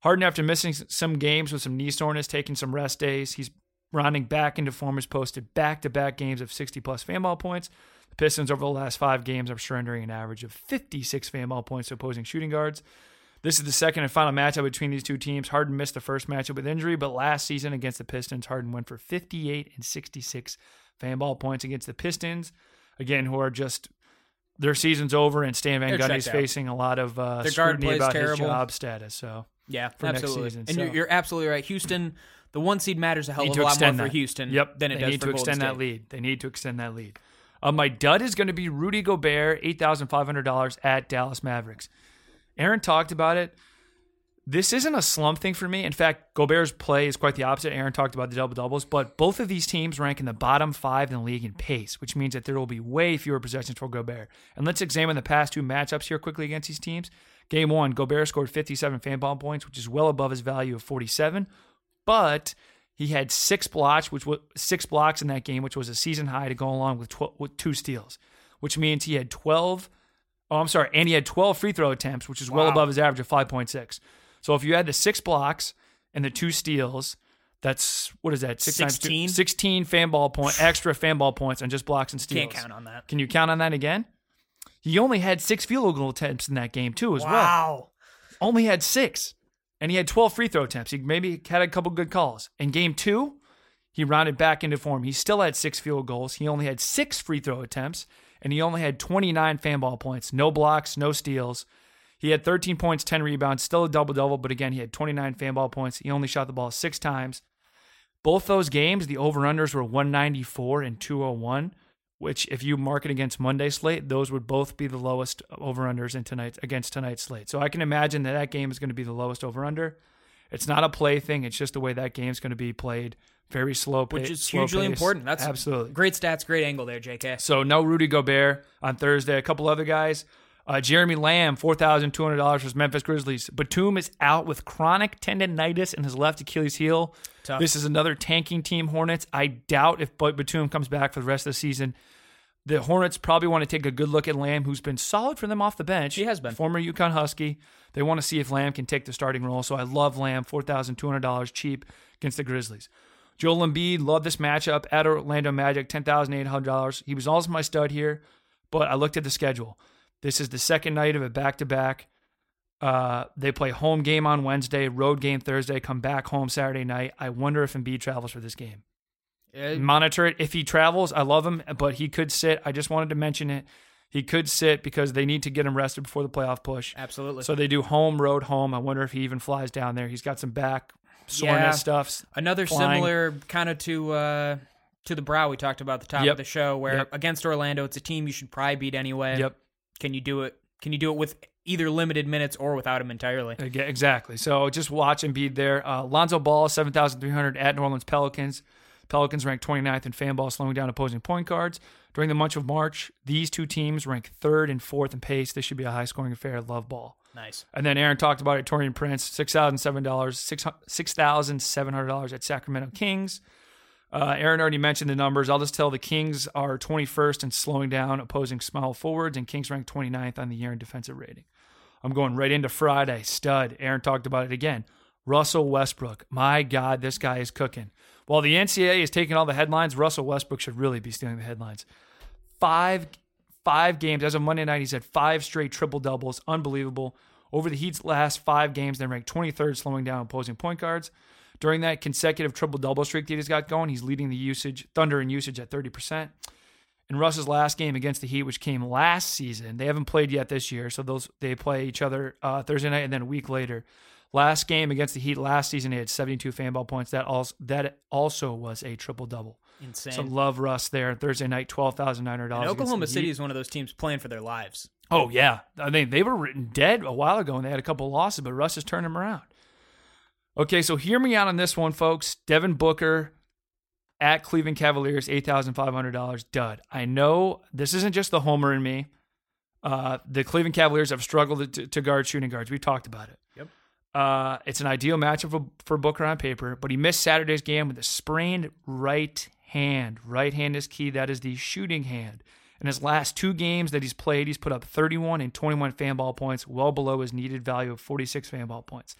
Speaker 3: Harden, after missing some games with some knee soreness, taking some rest days, he's rounding back into form. Has posted back to back games of 60 plus fan ball points. The Pistons over the last five games are surrendering an average of 56 fan ball points to opposing shooting guards. This is the second and final matchup between these two teams. Harden missed the first matchup with injury, but last season against the Pistons, Harden went for 58 and 66 fan ball points against the Pistons. Again, who are just their season's over, and Stan Van Gundy's facing a lot of uh,
Speaker 2: Their
Speaker 3: scrutiny about his job status. So
Speaker 2: Yeah,
Speaker 3: for next
Speaker 2: absolutely.
Speaker 3: season,
Speaker 2: and
Speaker 3: so-
Speaker 2: you're, you're absolutely right. Houston, the one seed matters a hell of a lot more
Speaker 3: extend
Speaker 2: for. Houston
Speaker 3: Yep,
Speaker 2: than it
Speaker 3: they
Speaker 2: does
Speaker 3: need
Speaker 2: for
Speaker 3: to
Speaker 2: Golden
Speaker 3: extend that lead. They need to extend that lead. Uh, my dud is going to be Rudy Gobert, eight thousand five hundred dollars at Dallas Mavericks. Aaron talked about it. This isn't a slump thing for me. In fact, Gobert's play is quite the opposite. Aaron talked about the double doubles, but both of these teams rank in the bottom five in the league in pace, which means that there will be way fewer possessions for Gobert. And let's examine the past two matchups here quickly against these teams. Game one, Gobert scored 57 fan ball points, which is well above his value of 47, but he had six blocks, which was six blocks in that game, which was a season high to go along with, 12, with two steals, which means he had 12. Oh, I'm sorry, and he had 12 free throw attempts, which is well above his average of 5.6. So if you add the six blocks and the two steals, that's what is that? Six times two-
Speaker 2: 16?
Speaker 3: 16 fan ball point, extra fan ball points on just blocks and steals.
Speaker 2: Can't count on that.
Speaker 3: Can you count on that again? He only had six field goal attempts in that game too, as well
Speaker 2: Wow.
Speaker 3: only had six, and he had 12 free throw attempts. He maybe had a couple good calls. In game two, he rounded back into form. He still had six field goals. He only had six free throw attempts, and he only had 29 fan ball points. No blocks, no steals. He had 13 points, 10 rebounds, still a double double, but again, he had 29 fan ball points. He only shot the ball six times. Both those games, the over unders were 194 and 201, which, if you mark it against Monday's slate, those would both be the lowest over unders in tonight against tonight's slate. So I can imagine that that game is going to be the lowest over under. It's not a play thing; it's just the way that game's going to be played. Very slow,
Speaker 2: Which is
Speaker 3: slow
Speaker 2: hugely
Speaker 3: pace.
Speaker 2: important. That's
Speaker 3: absolutely
Speaker 2: Great stats, great angle there, JK.
Speaker 3: so no Rudy Gobert on Thursday. A couple other guys. Uh, Jeremy Lamb, four thousand two hundred dollars for his Memphis Grizzlies. Batum is out with chronic tendonitis in his left Achilles heel.
Speaker 2: Tough.
Speaker 3: This is another tanking team, Hornets. I doubt if Ba- Batum comes back for the rest of the season. The Hornets probably want to take a good look at Lamb, who's been solid for them off the bench.
Speaker 2: He has been.
Speaker 3: former UConn Husky. They want to see if Lamb can take the starting role. So I love Lamb, four thousand two hundred dollars cheap against the Grizzlies. Joel Embiid, love this matchup at Orlando Magic, ten thousand eight hundred dollars. He was also my stud here, but I looked at the schedule. This is the second night of a back to back. They play home game on Wednesday, road game Thursday, come back home Saturday night. I wonder if Embiid travels for this game.
Speaker 2: Uh,
Speaker 3: Monitor it. If he travels, I love him, but he could sit. I just wanted to mention it. He could sit because they need to get him rested before the playoff push.
Speaker 2: absolutely.
Speaker 3: So they do home, road, home. I wonder if he even flies down there. He's got some back soreness
Speaker 2: Yeah.
Speaker 3: stuff.
Speaker 2: Another
Speaker 3: flying.
Speaker 2: similar kind of to uh, to the brow we talked about at the top
Speaker 3: Yep.
Speaker 2: of the show, where
Speaker 3: Yep.
Speaker 2: against Orlando, it's a team you should probably beat anyway.
Speaker 3: Yep.
Speaker 2: Can you do it? Can you do it with either limited minutes or without him entirely?
Speaker 3: Exactly. So just watch Embiid there. Uh, Lonzo Ball, 7,300 at New Orleans Pelicans. Pelicans ranked 29th in fan ball, slowing down opposing point guards. During the month of March, these two teams ranked third and fourth in pace. This should be a high scoring affair. Love ball.
Speaker 2: Nice.
Speaker 3: And then Aaron talked about it. Taurean Prince, six thousand seven dollars, six six thousand seven hundred dollars at Sacramento Kings. Uh, Aaron already mentioned the numbers. I'll just tell the Kings are 21st in slowing down opposing small forwards, and Kings ranked 29th on the year in defensive rating. I'm going right into Friday. Stud. Aaron talked about it again. Russell Westbrook. My God, this guy is cooking. While the NCAA is taking all the headlines, Russell Westbrook should really be stealing the headlines. Five five games as of Monday night. He's had five straight triple doubles. Unbelievable. Over the Heat's last five games, they ranked 23rd, slowing down opposing point guards. During that consecutive triple double streak that he's got going, he's leading the usage Thunder in usage at 30%. In Russ's last game against the Heat, which came last season, they haven't played yet this year, so those they play each other uh, Thursday night and then a week later. Last game against the Heat last season, he had 72 fan ball points. That also that also was a triple double.
Speaker 2: Insane.
Speaker 3: So love Russ there. Thursday night, twelve thousand nine hundred dollars.
Speaker 2: Oklahoma City is one of those teams playing for their lives.
Speaker 3: Oh yeah, I mean they were written dead a while ago, and they had a couple losses, but Russ has turned them around. Okay, so hear me out on this one, folks. Devin Booker at Cleveland Cavaliers, eight thousand five hundred dollars. Dud. I know this isn't just the homer in me. Uh, the Cleveland Cavaliers have struggled to, to guard shooting guards. We talked about it.
Speaker 2: Yep.
Speaker 3: Uh, it's an ideal matchup for, for Booker on paper, but he missed Saturday's game with a sprained right hand. Right hand is key. That is the shooting hand. In his last two games that he's played, he's put up 31 and 21 fan ball points, well below his needed value of 46 fan ball points.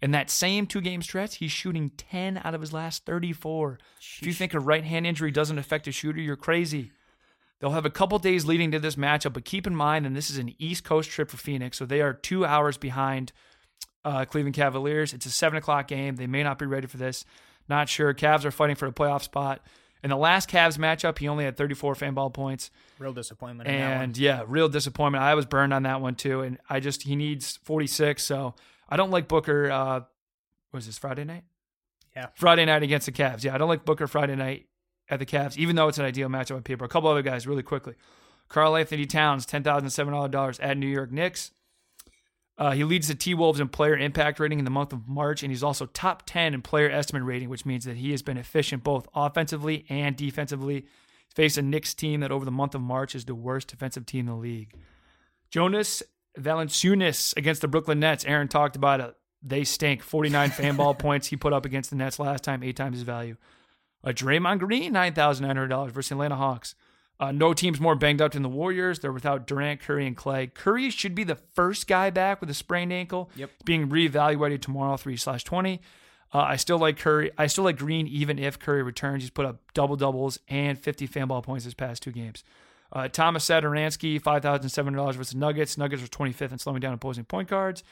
Speaker 3: In that same two game stretch, he's shooting 10 out of his last 34. If you think a right hand injury doesn't affect a shooter, you're crazy. They'll have a couple days leading to this matchup, but keep in mind, and this is an East Coast trip for Phoenix, so they are two hours behind uh, Cleveland Cavaliers. It's a seven o'clock game. They may not be ready for this. Not sure. Cavs are fighting for a playoff spot. In the last Cavs matchup, he only had 34 fan ball points.
Speaker 2: Real disappointment. in that one.
Speaker 3: And yeah, real disappointment. I was burned on that one too. And I just, he needs 46. So I don't like Booker. Uh, was this Friday night?
Speaker 2: Yeah.
Speaker 3: Friday night against the Cavs. Yeah, I don't like Booker Friday night at the Cavs, even though it's an ideal matchup on paper. A couple other guys really quickly. Karl-Anthony Towns, $10,700 at New York Knicks. Uh, he leads the T Wolves in player impact rating in the month of March, and he's also top 10 in player estimate rating, which means that he has been efficient both offensively and defensively. He's faced a Knicks team that over the month of March is the worst defensive team in the league. Jonas Valanciunas against the Brooklyn Nets. Aaron talked about it. They stink. 49 fan ball points he put up against the Nets last time, eight times his value. A Draymond Green, $9,900 versus Atlanta Hawks. Uh, no team's more banged up than the Warriors. They're without Durant, Curry, and Clay. Curry should be the first guy back with a sprained ankle.
Speaker 2: Yep.
Speaker 3: It's being reevaluated tomorrow, three slash twenty. Uh, I still like Curry. I still like Green, even if Curry returns. He's put up double doubles and 50 fan ball points his past two games. Uh, Thomas Satoransky, five thousand seven hundred dollars versus Nuggets. Nuggets are 25th in slowing down opposing point guards.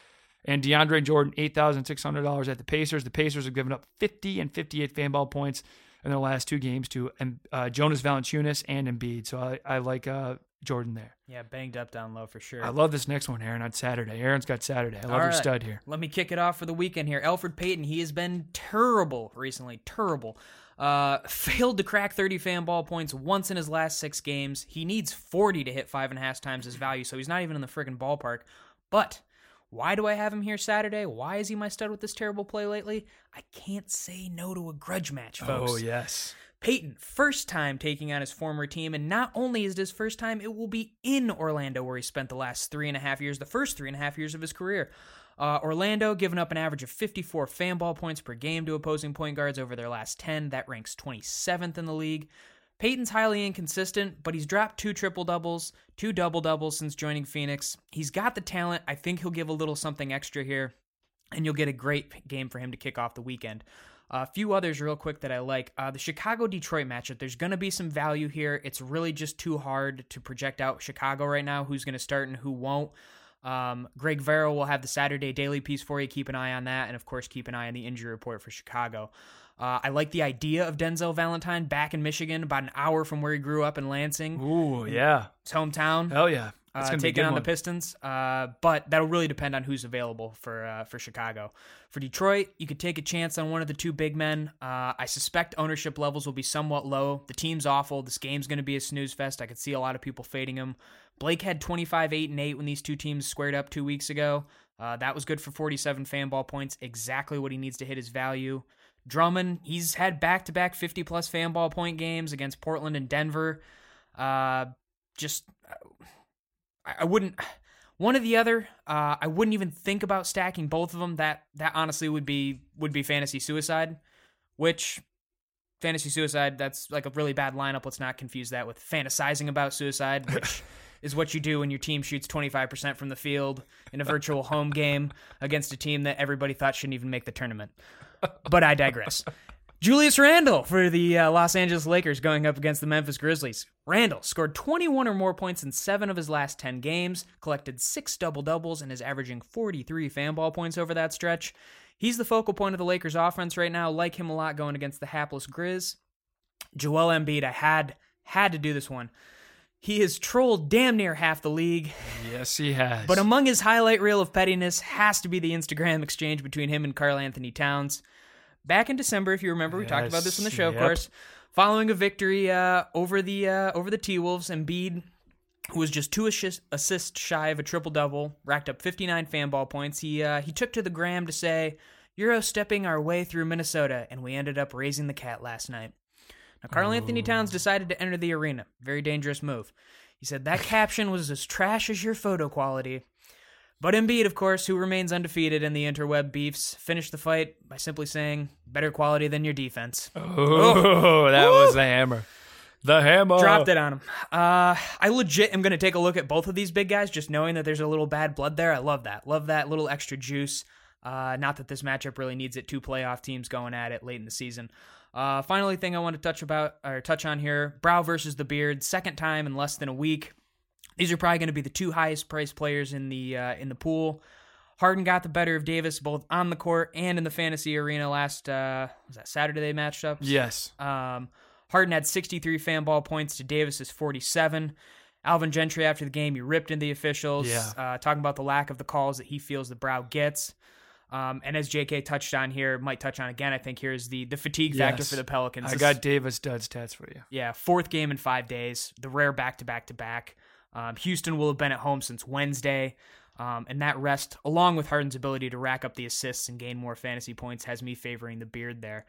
Speaker 3: And DeAndre Jordan, eight thousand six hundred dollars at the Pacers. The Pacers have given up 50 and 58 fan ball points in their last two games to um, uh, Jonas Valanciunas and Embiid. So I, I like uh, Jordan there.
Speaker 2: Yeah, banged up down low for sure.
Speaker 3: I love this next one, Aaron, on Saturday. Aaron's got Saturday. I love
Speaker 2: All
Speaker 3: your
Speaker 2: right.
Speaker 3: stud here.
Speaker 2: Let me kick it off for the weekend here. Elfrid Payton, he has been terrible recently. Terrible. Uh, failed to crack 30 fan ball points once in his last six games. He needs 40 to hit five and a half times his value, so he's not even in the friggin' ballpark. But why do I have him here Saturday? Why is he my stud with this terrible play lately? I can't say no to a grudge match, folks.
Speaker 3: Oh, yes.
Speaker 2: Payton, first time taking on his former team, and not only is it his first time, it will be in Orlando where he spent the last three and a half years, the first three and a half years of his career. Uh, Orlando giving up an average of 54 fan ball points per game to opposing point guards over their last 10. That ranks 27th in the league. Payton's highly inconsistent, but he's dropped two triple doubles, two double doubles since joining Phoenix. He's got the talent. I think he'll give a little something extra here, and you'll get a great game for him to kick off the weekend. A few others, real quick, that I like. Uh, the Chicago Detroit matchup, there's going to be some value here. It's really just too hard to project out Chicago right now, who's going to start and who won't. Um, Greg Vero will have the Saturday daily piece for you. Keep an eye on that. And of course, keep an eye on the injury report for Chicago. Uh, I like the idea of Denzel Valentine back in Michigan, about an hour from where he grew up in Lansing,
Speaker 3: Ooh, yeah.
Speaker 2: his hometown
Speaker 3: Hell yeah.
Speaker 2: Uh,
Speaker 3: going to be a
Speaker 2: taking on
Speaker 3: one.
Speaker 2: the Pistons. Uh, but that'll really depend on who's available for uh, for Chicago. For Detroit, you could take a chance on one of the two big men. Uh, I suspect ownership levels will be somewhat low. The team's awful. This game's going to be a snooze fest. I could see a lot of people fading him. Blake had 25, 8, and 8 when these two teams squared up two weeks ago. Uh, that was good for 47 fan ball points, exactly what he needs to hit his value. Drummond, he's had back to back 50 plus fan ball point games against Portland and Denver. Uh, just, I, I wouldn't. One or the other, uh, I wouldn't even think about stacking both of them. That that honestly would be would be fantasy suicide, which fantasy suicide that's like a really bad lineup. Let's not confuse that with fantasizing about suicide, which is what you do when your team shoots 25% from the field in a virtual home game against a team that everybody thought shouldn't even make the tournament. But I digress. Julius Randle for the uh, Los Angeles Lakers going up against the Memphis Grizzlies. Randle scored 21 or more points in seven of his last 10 games, collected six double doubles, and is averaging 43 fanball points over that stretch. He's the focal point of the Lakers offense right now. Like him a lot going against the hapless Grizz. Joel Embiid, I had had to do this one. He has trolled damn near half the league.
Speaker 3: Yes, he has.
Speaker 2: But among his highlight reel of pettiness has to be the Instagram exchange between him and Karl-Anthony Towns. Back in December, if you remember, we talked about this on the
Speaker 3: Yes,
Speaker 2: show, of
Speaker 3: yep.
Speaker 2: course. Following a victory uh, over the uh, over the T Wolves, Embiid, who was just two assist, assists shy of a triple double, racked up 59 fan ball points. He uh, he took to the gram to say, "Euro stepping our way through Minnesota, and we ended up raising the cat last night." Now, Karl-Anthony Towns decided to enter the arena. Very dangerous move. He said that caption was as trash as your photo quality. But Embiid, of course, who remains undefeated in the interweb beefs, finished the fight by simply saying, better quality than your defense.
Speaker 3: Oh, that was the hammer. The hammer.
Speaker 2: Dropped it on him. Uh, I legit am going to take a look at both of these big guys, just knowing that there's a little bad blood there. I love that. Love that little extra juice. Uh, not that this matchup really needs it. Two playoff teams going at it late in the season. Uh, finally, thing I want to touch about or touch on here: Brow versus the Beard. Second time in less than a week. These are probably going to be the two highest priced players in the uh, in the pool. Harden got the better of Davis both on the court and in the fantasy arena last uh, was that Saturday they matched up.
Speaker 3: Yes.
Speaker 2: Um, Harden had 63 Fanball points to Davis's 47. Alvin Gentry after the game, he ripped in the officials,
Speaker 3: Yeah.
Speaker 2: uh, talking about the lack of the calls that he feels the Brow gets. Um, and as JK touched on here, might touch on again, I think here's the the fatigue factor for the Pelicans.
Speaker 3: I
Speaker 2: This-
Speaker 3: got Davis Duds stats for you.
Speaker 2: yeah, fourth game in five days, the rare back to back to back. Houston will have been at home since Wednesday. Um, and that rest, along with Harden's ability to rack up the assists and gain more fantasy points, has me favoring the beard there.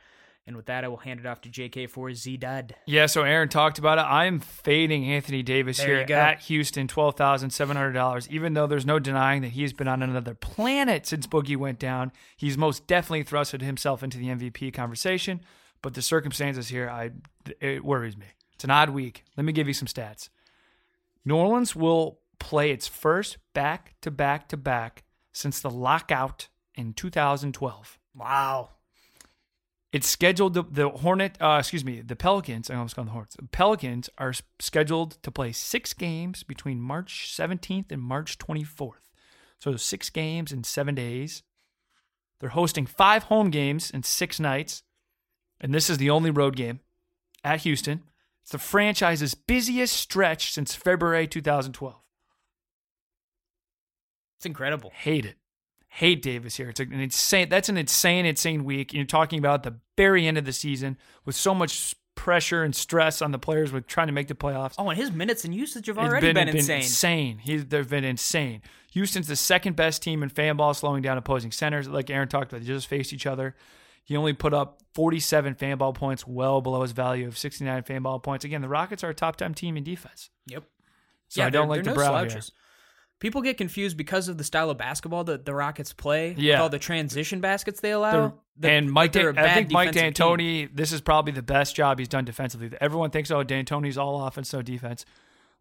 Speaker 2: And with that, I will hand it off to JK for Z Dud.
Speaker 3: Yeah, so Aaron talked about it. I'm fading Anthony Davis
Speaker 2: There
Speaker 3: here at Houston, twelve thousand seven hundred dollars. Even though there's no denying that he's been on another planet since Boogie went down, he's most definitely thrusted himself into the MVP conversation. But the circumstances here, I it worries me. It's an odd week. Let me give you some stats. New Orleans will play its first back to back to back since the lockout in 2012.
Speaker 2: Wow.
Speaker 3: It's scheduled the, the Hornet, uh, excuse me, the Pelicans. I almost called them the Hornets. The Pelicans are scheduled to play six games between March 17th and March 24th. So six games in seven days. They're hosting five home games in six nights, and this is the only road game at Houston. It's the franchise's busiest stretch since February 2012.
Speaker 2: It's incredible.
Speaker 3: Hate it. Hate Davis here. It's an insane. That's an insane, insane week. You're talking about the very end of the season with so much pressure and stress on the players with trying to make the playoffs.
Speaker 2: Oh, and his minutes and usage have already been, insane.
Speaker 3: insane. He's, they've been insane. Houston's the second best team in Fanball, slowing down opposing centers. Like Aaron talked about, they just faced each other. He only put up 47 Fanball points, well below his value of 69 Fanball points. Again, the Rockets are a top 10 team in defense.
Speaker 2: Yep.
Speaker 3: So I don't like the
Speaker 2: no
Speaker 3: brow here.
Speaker 2: People get confused because of the style of basketball that the Rockets play. with
Speaker 3: Yeah.
Speaker 2: all the transition baskets they allow.
Speaker 3: They're- and Mike,
Speaker 2: they're a
Speaker 3: Dan- I think Mike
Speaker 2: defensive team.
Speaker 3: D'Antoni. This is probably the best job he's done defensively. Everyone thinks, oh, D'Antoni's all offense, no defense.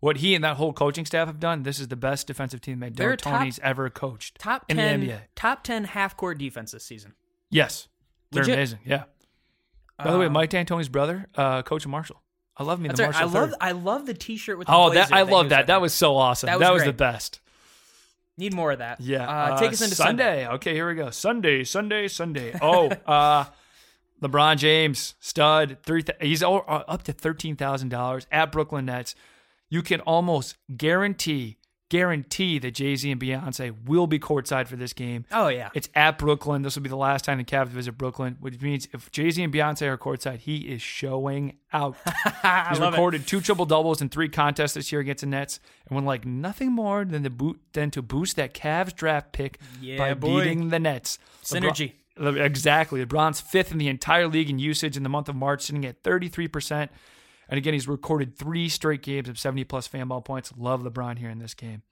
Speaker 3: What he and that whole coaching staff have done, this is the best defensive team that
Speaker 2: They're top-
Speaker 3: D'Antoni's ever coached
Speaker 2: top
Speaker 3: in
Speaker 2: ten,
Speaker 3: the NBA.
Speaker 2: top ten half court defense this season.
Speaker 3: Yes, they're
Speaker 2: Legit.
Speaker 3: amazing. Yeah. By the way,
Speaker 2: Um,
Speaker 3: Mike D'Antoni's brother, uh, Coach Marshall. I love me
Speaker 2: That's
Speaker 3: the
Speaker 2: right. I
Speaker 3: Marshall.
Speaker 2: love. I love the T-shirt with. The
Speaker 3: Oh, that I love that.
Speaker 2: at.
Speaker 3: That was so awesome.
Speaker 2: That
Speaker 3: That
Speaker 2: was
Speaker 3: was, the best.
Speaker 2: Need more of that.
Speaker 3: Yeah.
Speaker 2: Uh, take us into Sunday.
Speaker 3: Sunday. Okay, here we go. Sunday, Sunday, Sunday. Oh, uh, LeBron James, stud. Three. Th- he's all, uh, up to thirteen thousand dollars at Brooklyn Nets. You can almost guarantee, guarantee that Jay Z and Beyonce will be courtside for this game.
Speaker 2: Oh yeah.
Speaker 3: It's at Brooklyn. This will be the last time the Cavs visit Brooklyn, which means if Jay Z and Beyonce are courtside, he is showing out. He's
Speaker 2: love it.
Speaker 3: recorded two triple doubles in three contests this year against the Nets, and would like nothing more than the boot than to boost that Cavs draft pick
Speaker 2: Yeah,
Speaker 3: by
Speaker 2: boy.
Speaker 3: beating the Nets.
Speaker 2: Synergy.
Speaker 3: LeBron- exactly. LeBron's fifth in the entire league in usage in the month of March, sitting at thirty three percent. And again, he's recorded three straight games of seventy plus Fanball points. Love LeBron here in this game.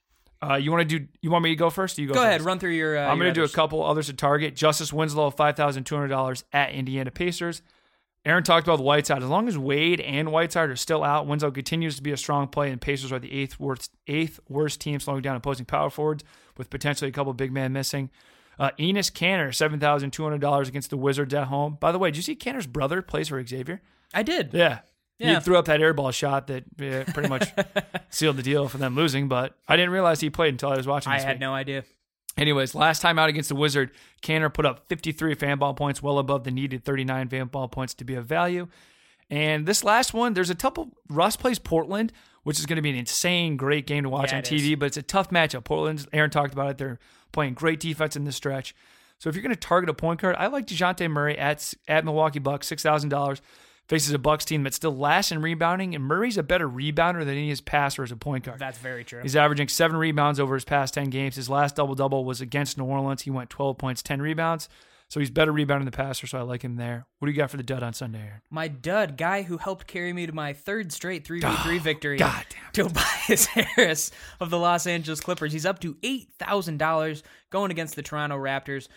Speaker 3: Uh, you want to do? You want me to go first? Or you go.
Speaker 2: Go
Speaker 3: first?
Speaker 2: ahead, run through your. Uh,
Speaker 3: I'm going to do a couple others to target. Justice Winslow, five thousand two hundred dollars at Indiana Pacers. Aaron talked about the Whiteside. As long as Wade and Whiteside are still out, Winslow continues to be a strong play, and Pacers are the eighth worst eighth worst team slowing down opposing power forwards, with potentially a couple big men missing. Uh, Enes Kanter, seven thousand two hundred dollars against the Wizards at home. By the way, did you see Kanter's brother plays for Xavier?
Speaker 2: I did.
Speaker 3: Yeah.
Speaker 2: Yeah.
Speaker 3: He threw up that airball shot that uh, pretty much sealed the deal for them losing, but I didn't realize he played until I was watching
Speaker 2: I had
Speaker 3: week.
Speaker 2: no idea.
Speaker 3: Anyways, last time out against the Wizard, Kanter put up 53 Fanball points, well above the needed 39 Fanball points to be of value. And this last one, there's a couple. Russ plays Portland, which is going to be an insane, great game to watch
Speaker 2: Yeah,
Speaker 3: on TV, but it's a tough matchup. Portland, Aaron talked about it. They're playing great defense in this stretch. So if you're going to target a point guard, I like Dejounte Murray at, at Milwaukee Bucks, $6,000. Faces a Bucks team that's still last in rebounding, and Murray's a better rebounder than he is passer as a point guard.
Speaker 2: That's very true.
Speaker 3: He's averaging seven rebounds over his past 10 games. His last double double was against New Orleans. He went 12 points, 10 rebounds. So he's better rebounding the passer, so I like him there. What do you got for the dud on Sunday, Aaron?
Speaker 2: My dud, guy who helped carry me to my third straight 3v3 ah, victory.
Speaker 3: God damn.
Speaker 2: Tobias Harris of the Los Angeles Clippers. He's up to $8,000 going against the Toronto Raptors.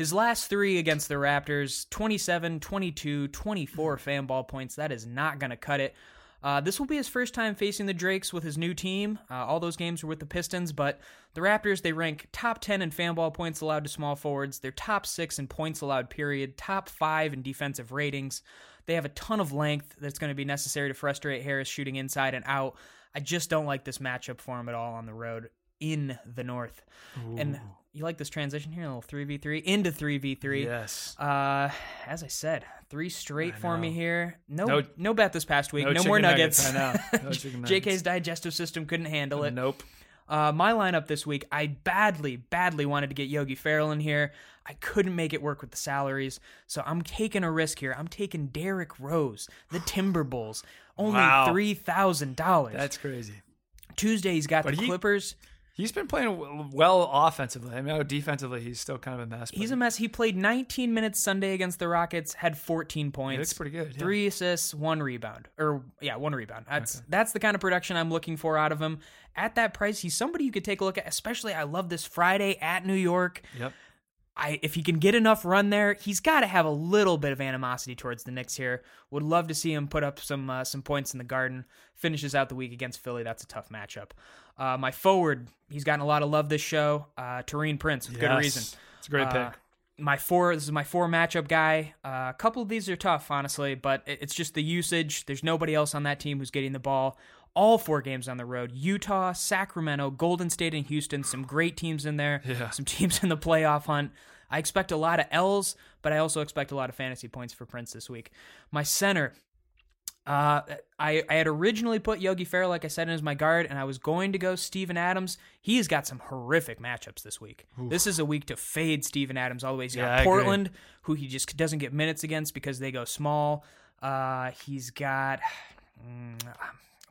Speaker 2: His last three against the Raptors 27, 22, 24 Fanball points. That is not going to cut it. Uh, this will be his first time facing the Drakes with his new team. Uh, all those games were with the Pistons, but the Raptors, they rank top 10 in fan ball points allowed to small forwards. They're top six in points allowed, period. Top five in defensive ratings. They have a ton of length that's going to be necessary to frustrate Harris shooting inside and out. I just don't like this matchup for him at all on the road in the North. And you like this transition here, a little 3v3 into 3v3.
Speaker 3: Yes.
Speaker 2: Uh, as I said, three straight
Speaker 3: I
Speaker 2: for me here. No,
Speaker 3: No-
Speaker 2: no, bet this past week. No,
Speaker 3: chicken
Speaker 2: more nuggets.
Speaker 3: I know. No
Speaker 2: JK's digestive system couldn't handle it.
Speaker 3: Nope.
Speaker 2: Uh, my lineup this week, I badly, badly wanted to get Yogi Ferrell in here. I couldn't make it work with the salaries, so I'm taking a risk here. I'm taking Derrick Rose, the Timberwolves, only
Speaker 3: Wow.
Speaker 2: three thousand dollars.
Speaker 3: That's crazy.
Speaker 2: Tuesday. He's got
Speaker 3: But
Speaker 2: the
Speaker 3: he-
Speaker 2: Clippers.
Speaker 3: He's been playing well offensively. I mean, defensively, he's still kind of a mess.
Speaker 2: He's a mess. He played 19 minutes Sunday against the Rockets, had 14 points.
Speaker 3: looks pretty good, yeah.
Speaker 2: Three assists, one rebound. Or yeah, one rebound. That's that's the kind of production I'm looking for out of him. At that price, he's somebody you could take a look at. Especially, I love this Friday at New York.
Speaker 3: Yep.
Speaker 2: I if he can get enough run there, he's got to have a little bit of animosity towards the Knicks here. Would love to see him put up some uh, some points in the Garden. Finishes out the week against Philly. That's a tough matchup. Uh, my forward, he's gotten a lot of love this show. Uh, Taurean Prince with good reason.
Speaker 3: It's a great
Speaker 2: Uh,
Speaker 3: pick.
Speaker 2: my four this is my four matchup guy. Uh, a couple of these are tough, honestly, but it's just the usage. There's nobody else on that team who's getting the ball. All four games on the road: Utah, Sacramento, Golden State, and Houston. Some great teams in there.
Speaker 3: Yeah.
Speaker 2: Some teams in the playoff hunt. I expect a lot of L's, but I also expect a lot of fantasy points for Prince this week. My center, uh, I, I had originally put Yogi Ferrell, like I said, in as my guard, and I was going to go Steven Adams. He has got some horrific matchups this week. This is a week to fade Steven Adams all the way. He's
Speaker 3: Yeah,
Speaker 2: got
Speaker 3: agree.
Speaker 2: Portland, who he just doesn't get minutes against because they go small. Uh, he's got. Mm,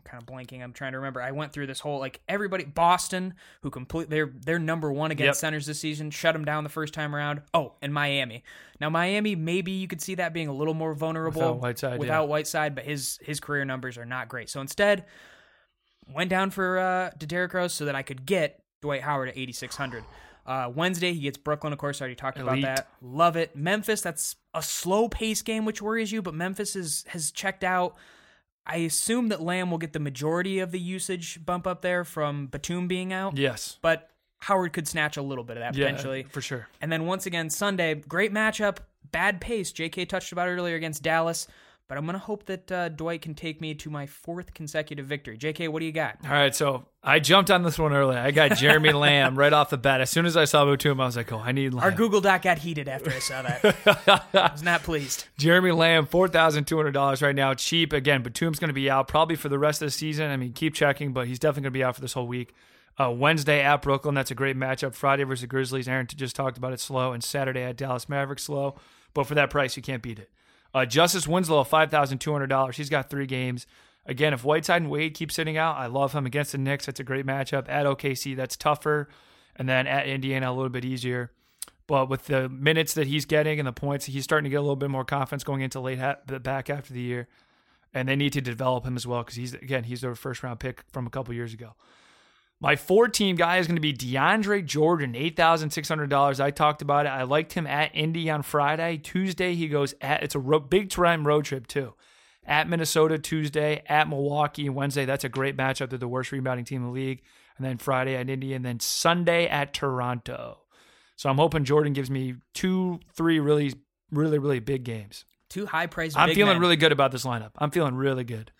Speaker 2: kind of blanking. I'm trying to remember. I went through this whole like everybody Boston who complete they're they're number one against
Speaker 3: Yep.
Speaker 2: centers this season. Shut them down the first time around. Oh, and Miami. Now Miami, maybe you could see that being a little more vulnerable
Speaker 3: Without Whiteside, yeah.
Speaker 2: Without Whiteside, but his his career numbers are not great. So instead, went down for uh, to Derrick Rose so that I could get Dwight Howard at 8600. Uh, Wednesday he gets Brooklyn. Of course, I already talked
Speaker 3: Elite.
Speaker 2: about that. Love it. Memphis. That's a slow pace game, which worries you, but Memphis is has checked out. I assume that Lamb will get the majority of the usage bump up there from Batum being out,
Speaker 3: Yes.
Speaker 2: but Howard could snatch a little bit of that
Speaker 3: Yeah,
Speaker 2: potentially.
Speaker 3: for sure.
Speaker 2: And then once again, Sunday, great matchup, bad pace. JK touched about it earlier against Dallas, but I'm going to hope that uh, Dwight can take me to my fourth consecutive victory. JK, what do you got?
Speaker 3: All right, so I jumped on this one early. I got Jeremy Lamb right off the bat. As soon as I saw Batum, I was like, "Oh, I need Lamb."
Speaker 2: Our Google Doc got heated after I saw that. I was not pleased.
Speaker 3: Jeremy Lamb, four thousand two hundred dollars right now, cheap. Again, Batum's going to be out probably for the rest of the season. I mean, keep checking, but he's definitely going to be out for this whole week. Uh, Wednesday at Brooklyn, that's a great matchup. Friday versus the Grizzlies, Aaron just talked about it slow, and Saturday at Dallas Mavericks slow. But for that price, you can't beat it. Uh, Justice Winslow, five thousand two hundred dollars. He's got three games. Again, if Whiteside and Wade keep sitting out, I love him against the Knicks. That's a great matchup. At OKC, that's tougher, and then at Indiana, a little bit easier. But with the minutes that he's getting and the points, he's starting to get a little bit more confidence going into late ha- back after the year. And they need to develop him as well because he's again he's their first round pick from a couple years ago. My four team guy is going to be DeAndre Jordan, eight thousand six hundred dollars. I talked about it. I liked him at Indy on Friday. Tuesday he goes at it's a ro- big time road trip too. At Minnesota Tuesday, at Milwaukee Wednesday. That's a great matchup. They're the worst rebounding team in the league. And then Friday at Indy, and then Sunday at Toronto. So I'm hoping Jordan gives me two, three really, really, really big games.
Speaker 2: Two high priced.
Speaker 3: I'm feeling
Speaker 2: men.
Speaker 3: really good about this lineup. I'm feeling really good.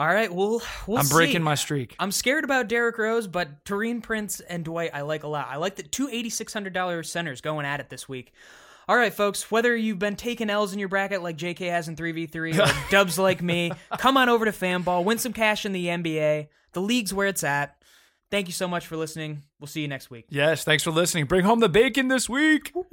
Speaker 2: All right, well, we'll see.
Speaker 3: I'm breaking my streak.
Speaker 2: I'm scared about Derrick Rose, but Taurean Prince and Dwight I like a lot. I like the two eighty six hundred dollar centers going at it this week. All right, folks. Whether you've been taking L's in your bracket like JK has in three v three, or dubs like me, come on over to Fanball, win some cash in the NBA. The league's where it's at. Thank you so much for listening. We'll see you next week.
Speaker 3: Yes, thanks for listening. Bring home the bacon this week.
Speaker 2: Woo!